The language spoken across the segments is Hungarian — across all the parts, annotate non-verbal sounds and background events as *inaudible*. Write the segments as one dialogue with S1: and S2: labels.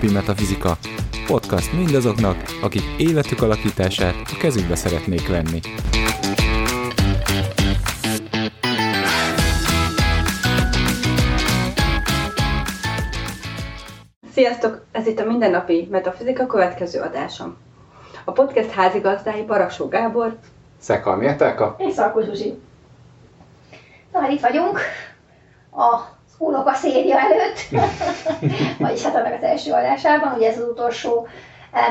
S1: Mindennapi Metafizika. Podcast mindazoknak, akik életük alakítását a kezükbe szeretnék venni.
S2: Sziasztok! Ez itt a Mindennapi Metafizika következő adásom. A podcast házigazdái Barasó Gábor,
S3: Szekalmi Etelka.
S4: És Szalkó Zsuzsi. Na, hát itt vagyunk a unoka széria előtt, *laughs* vagyis hát annak az első adásában, ugye ez az utolsó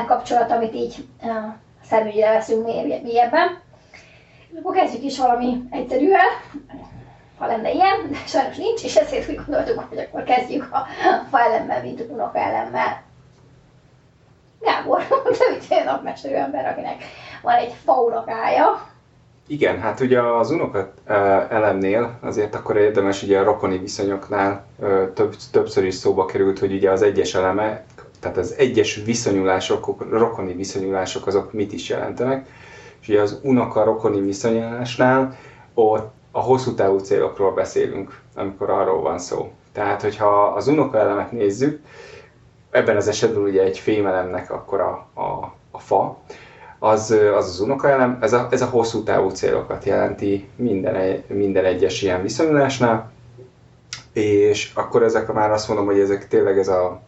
S4: kapcsolat, amit így uh, szemügyre veszünk mélyebben. És akkor kezdjük is valami egyszerűvel, ha lenne ilyen, de sajnos nincs, és ezért úgy gondoltuk, hogy akkor kezdjük a fa elemmel, mint unoka elemmel. Gábor, *laughs* te mit egy napmesterű ember, akinek van egy fa unokája,
S3: igen, hát ugye az unokat elemnél azért akkor érdemes ugye a rokoni viszonyoknál több, többször is szóba került, hogy ugye az egyes eleme, tehát az egyes viszonyulások, rokoni viszonyulások azok mit is jelentenek. És ugye az unoka rokoni viszonyulásnál ott a hosszú távú célokról beszélünk, amikor arról van szó. Tehát, hogyha az unoka elemet nézzük, ebben az esetben ugye egy fémelemnek akkor a, a, a fa, az az, az unokaelem, ez a, ez a hosszú távú célokat jelenti minden, minden egyes ilyen viszonyulásnál, és akkor ezek már azt mondom, hogy ezek tényleg ez a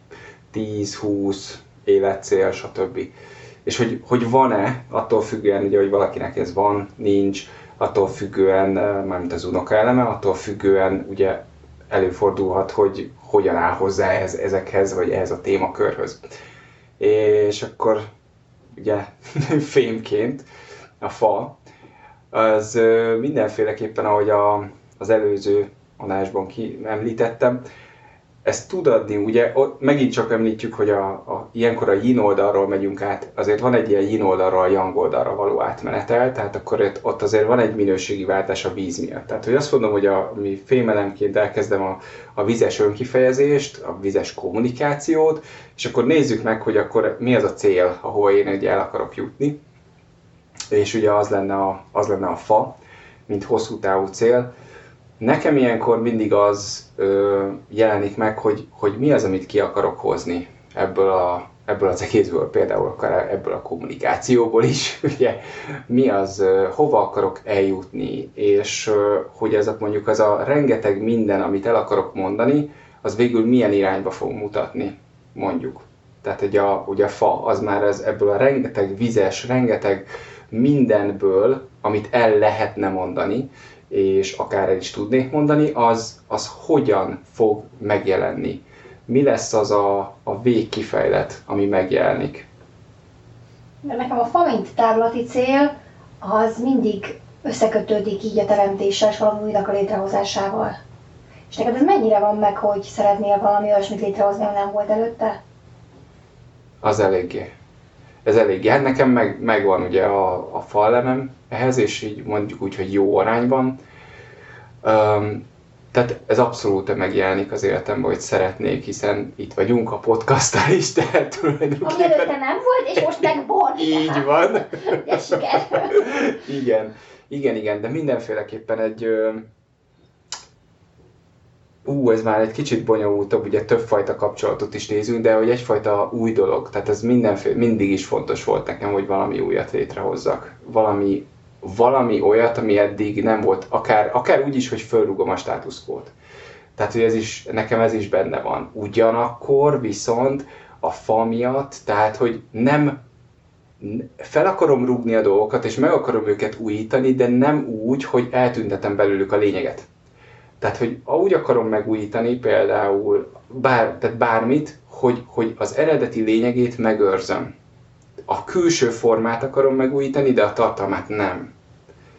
S3: 10-20 életcél, stb. És hogy, hogy van-e, attól függően, ugye, hogy valakinek ez van, nincs, attól függően, mármint az unokaeleme, attól függően ugye előfordulhat, hogy hogyan áll hozzá ehhez, ezekhez, vagy ehhez a témakörhöz. És akkor ugye *laughs* fémként a fa, az mindenféleképpen, ahogy a, az előző adásban ki említettem, ezt tud adni, ugye ott megint csak említjük, hogy a, a, ilyenkor a yin oldalról megyünk át, azért van egy ilyen yin oldalról a yang oldalra való átmenetel, tehát akkor ott azért van egy minőségi váltás a víz miatt. Tehát, hogy azt mondom, hogy a, mi fémelemként elkezdem a, a vizes önkifejezést, a vizes kommunikációt, és akkor nézzük meg, hogy akkor mi az a cél, ahol én egy el akarok jutni. És ugye az lenne a, az lenne a fa, mint hosszú távú cél, Nekem ilyenkor mindig az ö, jelenik meg, hogy, hogy mi az, amit ki akarok hozni ebből, a, ebből az egészből, például akár ebből a kommunikációból is, *laughs* ugye, mi az, ö, hova akarok eljutni, és ö, hogy ez a, mondjuk az a rengeteg minden, amit el akarok mondani, az végül milyen irányba fog mutatni, mondjuk. Tehát egy a, ugye a fa, az már ez, ebből a rengeteg vizes, rengeteg mindenből, amit el lehetne mondani, és akár el is tudnék mondani, az, az hogyan fog megjelenni. Mi lesz az a, a végkifejlet, ami megjelenik?
S4: Mert nekem a fa, mint távlati cél, az mindig összekötődik így a teremtéssel és valami újnak a létrehozásával. És neked ez mennyire van meg, hogy szeretnél valami olyasmit létrehozni, ami nem volt előtte?
S3: Az eléggé. Ez eléggé. Hát nekem meg, megvan ugye a, a falemem, ehhez, és így mondjuk úgy, hogy jó arányban. Um, tehát ez abszolút megjelenik az életemben, hogy szeretnék, hiszen itt vagyunk a podcasttal is, tehát
S4: tulajdonképpen... Ami előtte nem volt, és most meg van.
S3: Így van.
S4: De siker.
S3: igen, igen, igen, de mindenféleképpen egy... Ú, ez már egy kicsit bonyolultabb, ugye többfajta kapcsolatot is nézünk, de hogy egyfajta új dolog, tehát ez mindenféle, mindig is fontos volt nekem, hogy valami újat létrehozzak. Valami valami olyat, ami eddig nem volt, akár, akár úgy is, hogy fölrúgom a státuszkót. Tehát, hogy ez is, nekem ez is benne van. Ugyanakkor viszont a fa miatt, tehát, hogy nem fel akarom rúgni a dolgokat, és meg akarom őket újítani, de nem úgy, hogy eltüntetem belőlük a lényeget. Tehát, hogy úgy akarom megújítani például bár, tehát bármit, hogy, hogy az eredeti lényegét megőrzöm a külső formát akarom megújítani, de a tartalmát nem.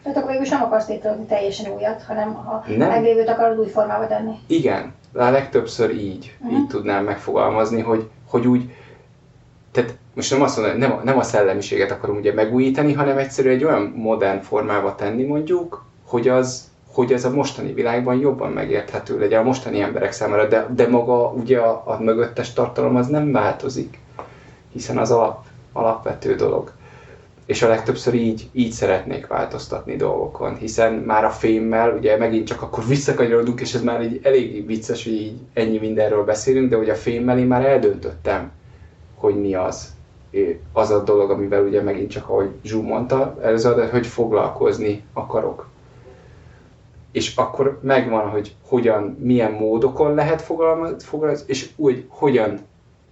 S4: Tehát akkor végül nem akarsz létrehozni teljesen újat, hanem a nem. meglévőt akarod új formába tenni.
S3: Igen, a legtöbbször így, uh-huh. így tudnám megfogalmazni, hogy, hogy úgy, tehát most nem azt mondom, nem, a, nem a szellemiséget akarom ugye megújítani, hanem egyszerűen egy olyan modern formába tenni mondjuk, hogy az, hogy ez a mostani világban jobban megérthető legyen a mostani emberek számára, de, de maga ugye a, a mögöttes tartalom az nem változik, hiszen az alap alapvető dolog. És a legtöbbször így, így szeretnék változtatni dolgokon, hiszen már a fémmel, ugye megint csak akkor visszakanyarodunk, és ez már egy elég vicces, hogy így ennyi mindenről beszélünk, de hogy a fémmel én már eldöntöttem, hogy mi az. Az a dolog, amivel ugye megint csak, ahogy Zsú mondta, ez az, hogy foglalkozni akarok. És akkor megvan, hogy hogyan, milyen módokon lehet fogalmazni, és úgy, hogyan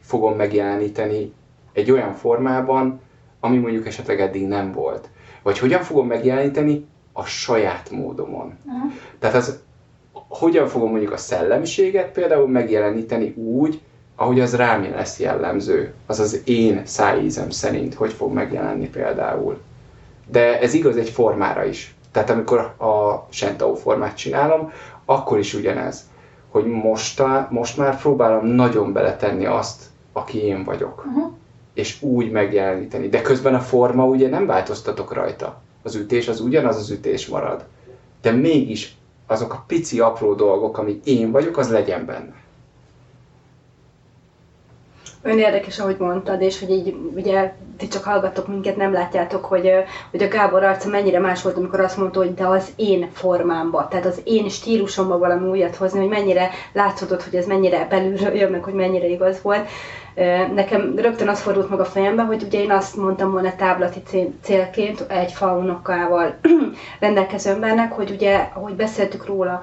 S3: fogom megjeleníteni egy olyan formában, ami mondjuk esetleg eddig nem volt. Vagy hogyan fogom megjeleníteni a saját módomon. Uh-huh. Tehát az, hogyan fogom mondjuk a szellemiséget például megjeleníteni úgy, ahogy az rám lesz jellemző, az az én szájízem szerint, hogy fog megjelenni például. De ez igaz egy formára is. Tehát amikor a Sentao formát csinálom, akkor is ugyanez, hogy most, most már próbálom nagyon beletenni azt, aki én vagyok. Uh-huh. És úgy megjeleníteni. De közben a forma ugye nem változtatok rajta. Az ütés az ugyanaz az ütés marad. De mégis azok a pici apró dolgok, amik én vagyok, az legyen benne.
S2: Ön érdekes, ahogy mondtad, és hogy így ugye ti csak hallgatok minket, nem látjátok, hogy, hogy a Gábor arca mennyire más volt, amikor azt mondta, hogy de az én formámba, tehát az én stílusomba valami újat hozni, hogy mennyire látszódott, hogy ez mennyire belülről jön, meg hogy mennyire igaz volt. Nekem rögtön az fordult meg a fejembe, hogy ugye én azt mondtam volna táblati célként egy faunokával rendelkező embernek, hogy ugye, ahogy beszéltük róla,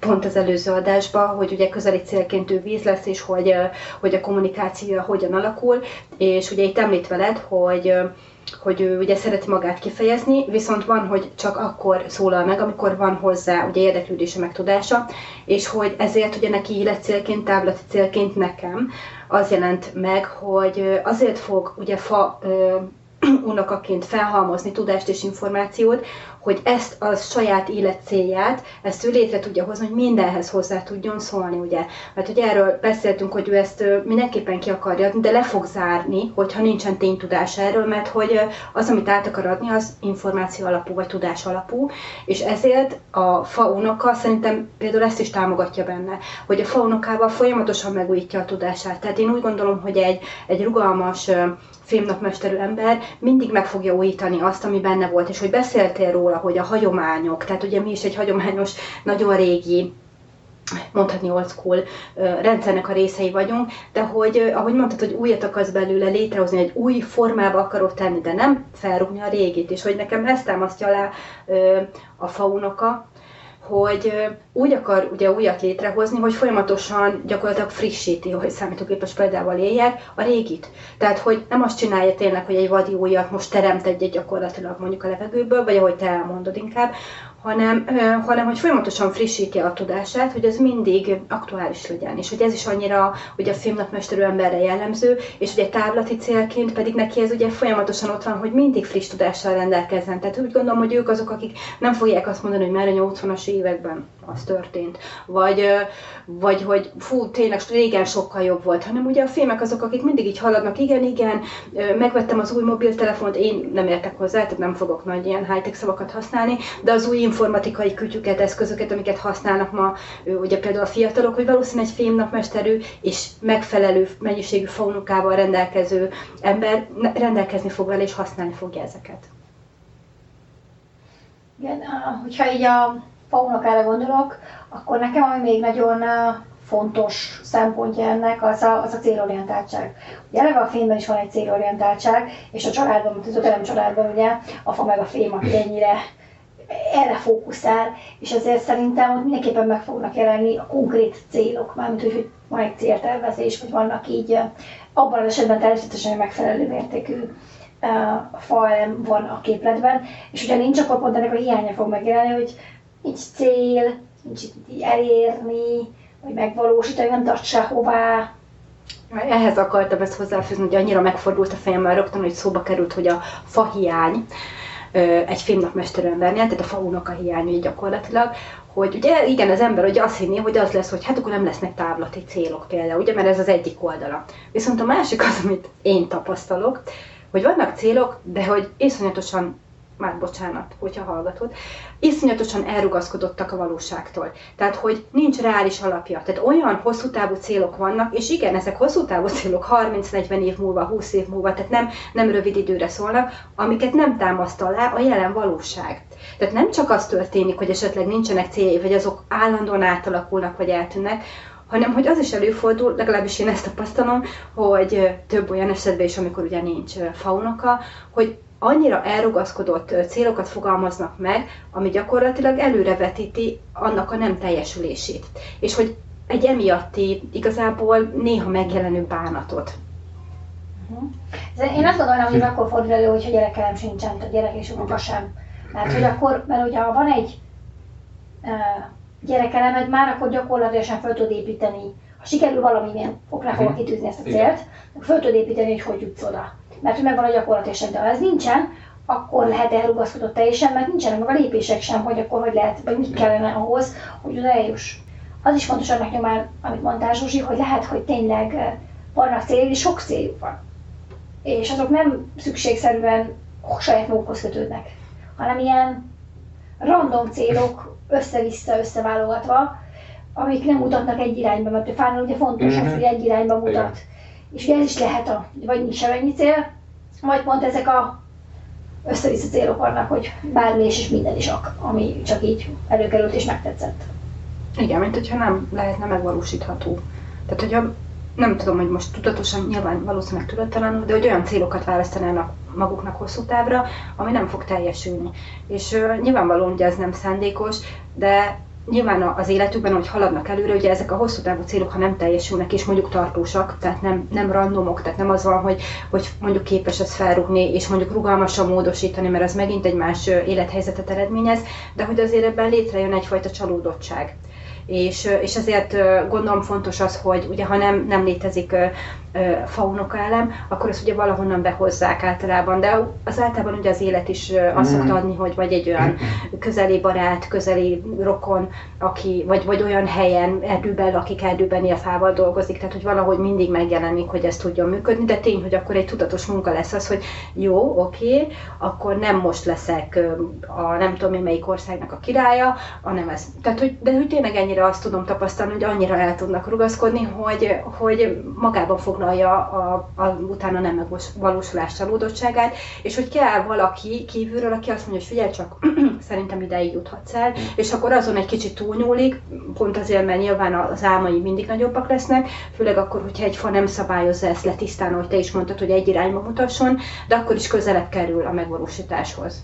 S2: pont az előző adásban, hogy ugye közeli célként ő víz lesz, és hogy, hogy a kommunikáció hogyan alakul, és ugye itt említ veled, hogy hogy ő ugye szereti magát kifejezni, viszont van, hogy csak akkor szólal meg, amikor van hozzá ugye érdeklődése, meg tudása, és hogy ezért ugye neki életcélként, táblati célként nekem az jelent meg, hogy azért fog ugye fa *clears throat* unokaként felhalmozni tudást és információt, hogy ezt a saját élet célját, ezt ő létre tudja hozni, hogy mindenhez hozzá tudjon szólni, ugye. Mert ugye erről beszéltünk, hogy ő ezt mindenképpen ki akarja adni, de le fog zárni, hogyha nincsen ténytudás erről, mert hogy az, amit át akar adni, az információ alapú vagy tudás alapú, és ezért a faunoka szerintem például ezt is támogatja benne, hogy a faunokával folyamatosan megújítja a tudását. Tehát én úgy gondolom, hogy egy, egy rugalmas filmnapmesterű ember mindig meg fogja újítani azt, ami benne volt, és hogy beszéltél róla, hogy a hagyományok, tehát ugye mi is egy hagyományos, nagyon régi mondhatni old school rendszernek a részei vagyunk, de hogy, ahogy mondtad, hogy újat akarsz belőle létrehozni, egy új formába akarod tenni, de nem felrúgni a régit, és hogy nekem ezt támasztja alá a faunoka, hogy úgy akar ugye újat létrehozni, hogy folyamatosan gyakorlatilag frissíti, hogy számítógépes példával éljek, a régit. Tehát, hogy nem azt csinálja tényleg, hogy egy vadi újat most teremt egy gyakorlatilag mondjuk a levegőből, vagy ahogy te elmondod inkább, hanem, hanem hogy folyamatosan frissíti a tudását, hogy ez mindig aktuális legyen, és hogy ez is annyira ugye a filmnapmesterű emberre jellemző, és ugye távlati célként pedig neki ez ugye folyamatosan ott van, hogy mindig friss tudással rendelkezzen. Tehát úgy gondolom, hogy ők azok, akik nem fogják azt mondani, hogy már a 80-as években az történt, vagy, vagy hogy fú, tényleg régen sokkal jobb volt, hanem ugye a filmek azok, akik mindig így haladnak, igen, igen, megvettem az új mobiltelefont, én nem értek hozzá, tehát nem fogok nagy ilyen high-tech szavakat használni, de az új informatikai kütyüket, eszközöket, amiket használnak ma ugye például a fiatalok, hogy valószínűleg egy fémnapmesterű és megfelelő mennyiségű faunukával rendelkező ember rendelkezni fog vele és használni fogja ezeket.
S4: Igen, hogyha így a faunokára gondolok, akkor nekem ami még nagyon fontos szempontja ennek az a, az a célorientáltság. Ugye eleve a filmben is van egy célorientáltság, és a családban, az ötelem családban ugye a fa meg a fém, aki ennyire erre fókuszál, és ezért szerintem ott mindenképpen meg fognak jelenni a konkrét célok, mármint hogy, hogy van egy céltervezés, hogy vannak így abban az esetben természetesen megfelelő mértékű fa van a képletben, és ugye nincs, akkor pont ennek a hiánya fog megjelenni, hogy nincs cél, nincs itt elérni, vagy megvalósítani, nem tart sehová.
S2: Ehhez akartam ezt hozzáfűzni, hogy annyira megfordult a fejemmel rögtön, hogy szóba került, hogy a fahiány egy filmnapmester embernél, tehát a faúnak a hiány gyakorlatilag, hogy ugye igen, az ember ugye azt hinné, hogy az lesz, hogy hát akkor nem lesznek távlati célok például, ugye, mert ez az egyik oldala. Viszont a másik az, amit én tapasztalok, hogy vannak célok, de hogy iszonyatosan már bocsánat, hogyha hallgatod, iszonyatosan elrugaszkodottak a valóságtól. Tehát, hogy nincs reális alapja. Tehát olyan hosszú távú célok vannak, és igen, ezek hosszú távú célok 30-40 év múlva, 20 év múlva, tehát nem, nem rövid időre szólnak, amiket nem támaszt alá a jelen valóság. Tehát nem csak az történik, hogy esetleg nincsenek céljai, vagy azok állandóan átalakulnak, vagy eltűnnek, hanem hogy az is előfordul, legalábbis én ezt tapasztalom, hogy több olyan esetben is, amikor ugye nincs faunoka, hogy annyira elrugaszkodott célokat fogalmaznak meg, ami gyakorlatilag előrevetíti annak a nem teljesülését. És hogy egy emiatti igazából néha megjelenő bánatot.
S4: Uh-huh. Én azt gondolom, hogy akkor fordul elő, hogyha gyerekelem sincsen, tehát gyerek és unoka sem. Mert hogy akkor, mert ugye ha van egy uh, gyerekelemed már, akkor gyakorlatilag fel tud építeni, ha sikerül valamilyen oknál mhm. kitűzni ezt a célt, akkor fel tud építeni, hogy hogy jutsz oda. Mert hogy megvan a gyakorlat, és de ha ez nincsen, akkor lehet elrugaszkodott teljesen, mert nincsenek meg a lépések sem, hogy akkor hogy lehet, vagy mit kellene ahhoz, hogy oda eljuss. Az is fontos annak nyomán, amit mondtál Zsuzsi, hogy lehet, hogy tényleg vannak céljuk, és sok céljuk van. És azok nem szükségszerűen saját magukhoz kötődnek, hanem ilyen random célok össze-vissza összeválogatva, amik nem mutatnak egy irányba, mert a fánál ugye fontos, mm-hmm. hogy egy irányba mutat. Igen. És ez is lehet, a, vagy nincs sem ennyi cél, vagy pont ezek a össze-vissza célok vannak, hogy bármi és, és minden is ami csak így előkerült és megtetszett.
S2: Igen, mint hogyha nem lehetne megvalósítható. Tehát, hogyha nem tudom, hogy most tudatosan, nyilván valószínűleg tudattalanul, de hogy olyan célokat választanának maguknak hosszú távra, ami nem fog teljesülni. És uh, nyilvánvalóan ugye ez nem szándékos, de nyilván az életükben, hogy haladnak előre, ugye ezek a hosszú távú célok, ha nem teljesülnek, és mondjuk tartósak, tehát nem, nem randomok, tehát nem az van, hogy, hogy mondjuk képes ez felrúgni, és mondjuk rugalmasan módosítani, mert az megint egy más élethelyzetet eredményez, de hogy azért ebben létrejön egyfajta csalódottság. És, és ezért gondolom fontos az, hogy ugye ha nem, nem létezik faunoka elem, akkor ezt ugye valahonnan behozzák általában, de az általában ugye az élet is azt szokta adni, hogy vagy egy olyan közeli barát, közeli rokon, aki, vagy, vagy olyan helyen, erdőben lakik, erdőben élfával dolgozik, tehát hogy valahogy mindig megjelenik, hogy ez tudjon működni, de tény, hogy akkor egy tudatos munka lesz az, hogy jó, oké, akkor nem most leszek a nem tudom én melyik országnak a királya, hanem ez. Tehát, hogy, de hogy tényleg ennyire azt tudom tapasztalni, hogy annyira el tudnak rugaszkodni, hogy, hogy magában fog foglalja a, a, utána nem megvalósulás csalódottságát, és hogy kell valaki kívülről, aki azt mondja, hogy figyelj csak, *clears throat* szerintem ideig juthatsz el, és akkor azon egy kicsit túlnyúlik, pont azért, mert nyilván az álmai mindig nagyobbak lesznek, főleg akkor, hogyha egy fa nem szabályozza ezt le tisztán, ahogy te is mondtad, hogy egy irányba mutasson, de akkor is közelebb kerül a megvalósításhoz.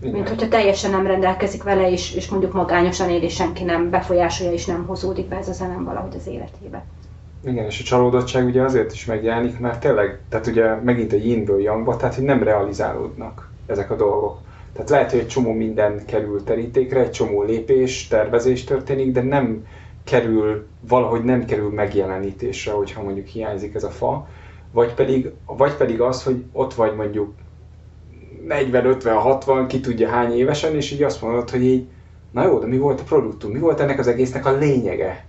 S2: Igen. Mint hogyha teljesen nem rendelkezik vele, és, és mondjuk magányosan él, és senki nem befolyásolja, és nem hozódik be ez az elem valahogy az életébe.
S3: Igen, és a csalódottság ugye azért is megjelenik, mert tényleg, tehát ugye megint egy yinből yangba, tehát hogy nem realizálódnak ezek a dolgok. Tehát lehet, hogy egy csomó minden kerül terítékre, egy csomó lépés, tervezés történik, de nem kerül, valahogy nem kerül megjelenítésre, hogyha mondjuk hiányzik ez a fa, vagy pedig, vagy pedig az, hogy ott vagy mondjuk 40, 50, 60, ki tudja hány évesen, és így azt mondod, hogy így, na jó, de mi volt a produktum, mi volt ennek az egésznek a lényege?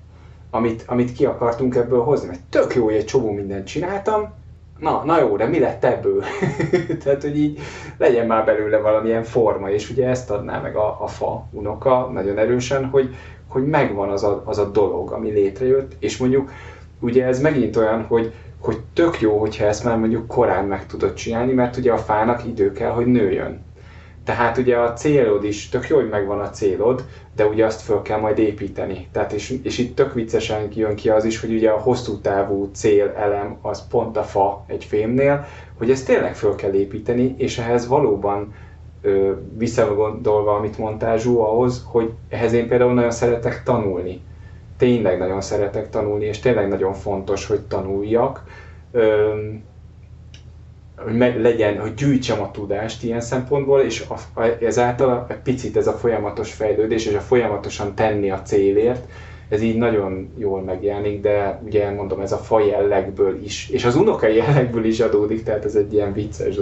S3: Amit, amit ki akartunk ebből hozni. Mert tök jó, hogy egy csomó mindent csináltam, na, na jó, de mi lett ebből? *laughs* Tehát, hogy így legyen már belőle valamilyen forma, és ugye ezt adná meg a, a fa unoka nagyon erősen, hogy, hogy megvan az a, az a dolog, ami létrejött, és mondjuk ugye ez megint olyan, hogy, hogy tök jó, hogyha ezt már mondjuk korán meg tudod csinálni, mert ugye a fának idő kell, hogy nőjön. Tehát ugye a célod is, tök jó, hogy megvan a célod, de ugye azt föl kell majd építeni. Tehát és, és itt tök viccesen jön ki az is, hogy ugye a hosszú távú célelem az pont a fa egy fémnél, hogy ezt tényleg föl kell építeni, és ehhez valóban ö, visszagondolva, amit mondtál Zsú, ahhoz, hogy ehhez én például nagyon szeretek tanulni. Tényleg nagyon szeretek tanulni, és tényleg nagyon fontos, hogy tanuljak. Ö, hogy meg legyen, hogy gyűjtsem a tudást ilyen szempontból, és ezáltal egy picit ez a folyamatos fejlődés, és a folyamatosan tenni a célért, ez így nagyon jól megjelenik, de ugye mondom, ez a faj jellegből is, és az unokai jellegből is adódik, tehát ez egy ilyen vicces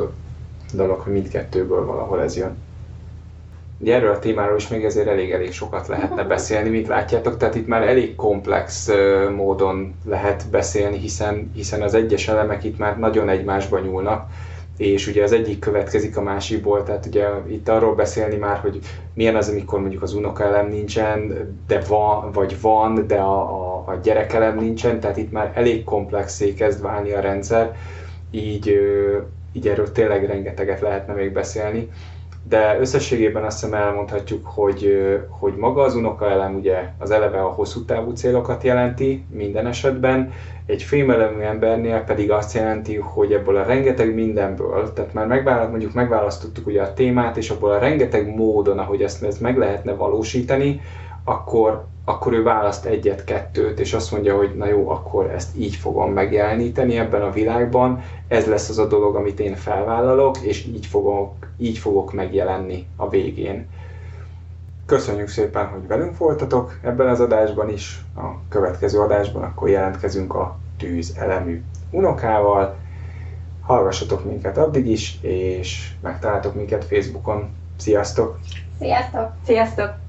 S3: dolog, hogy mindkettőből valahol ez jön. Ugye erről a témáról is még ezért elég-elég sokat lehetne beszélni, mint látjátok, tehát itt már elég komplex módon lehet beszélni, hiszen, hiszen az egyes elemek itt már nagyon egymásba nyúlnak, és ugye az egyik következik a másikból, tehát ugye itt arról beszélni már, hogy milyen az, amikor mondjuk az unokaelem nincsen, de van, vagy van, de a, a, a gyerekelem nincsen, tehát itt már elég komplexé kezd válni a rendszer, így, így erről tényleg rengeteget lehetne még beszélni de összességében azt hiszem elmondhatjuk, hogy, hogy maga az unokaelem ugye az eleve a hosszú távú célokat jelenti minden esetben, egy fémelemű embernél pedig azt jelenti, hogy ebből a rengeteg mindenből, tehát már megválaszt, mondjuk megválasztottuk ugye a témát, és abból a rengeteg módon, ahogy ezt, ezt meg lehetne valósítani, akkor, akkor ő választ egyet-kettőt, és azt mondja, hogy na jó, akkor ezt így fogom megjeleníteni ebben a világban, ez lesz az a dolog, amit én felvállalok, és így fogok, így fogok megjelenni a végén. Köszönjük szépen, hogy velünk voltatok ebben az adásban is. A következő adásban akkor jelentkezünk a tűz elemű unokával. Hallgassatok minket addig is, és megtaláltok minket Facebookon. Sziasztok!
S4: Sziasztok!
S2: Sziasztok!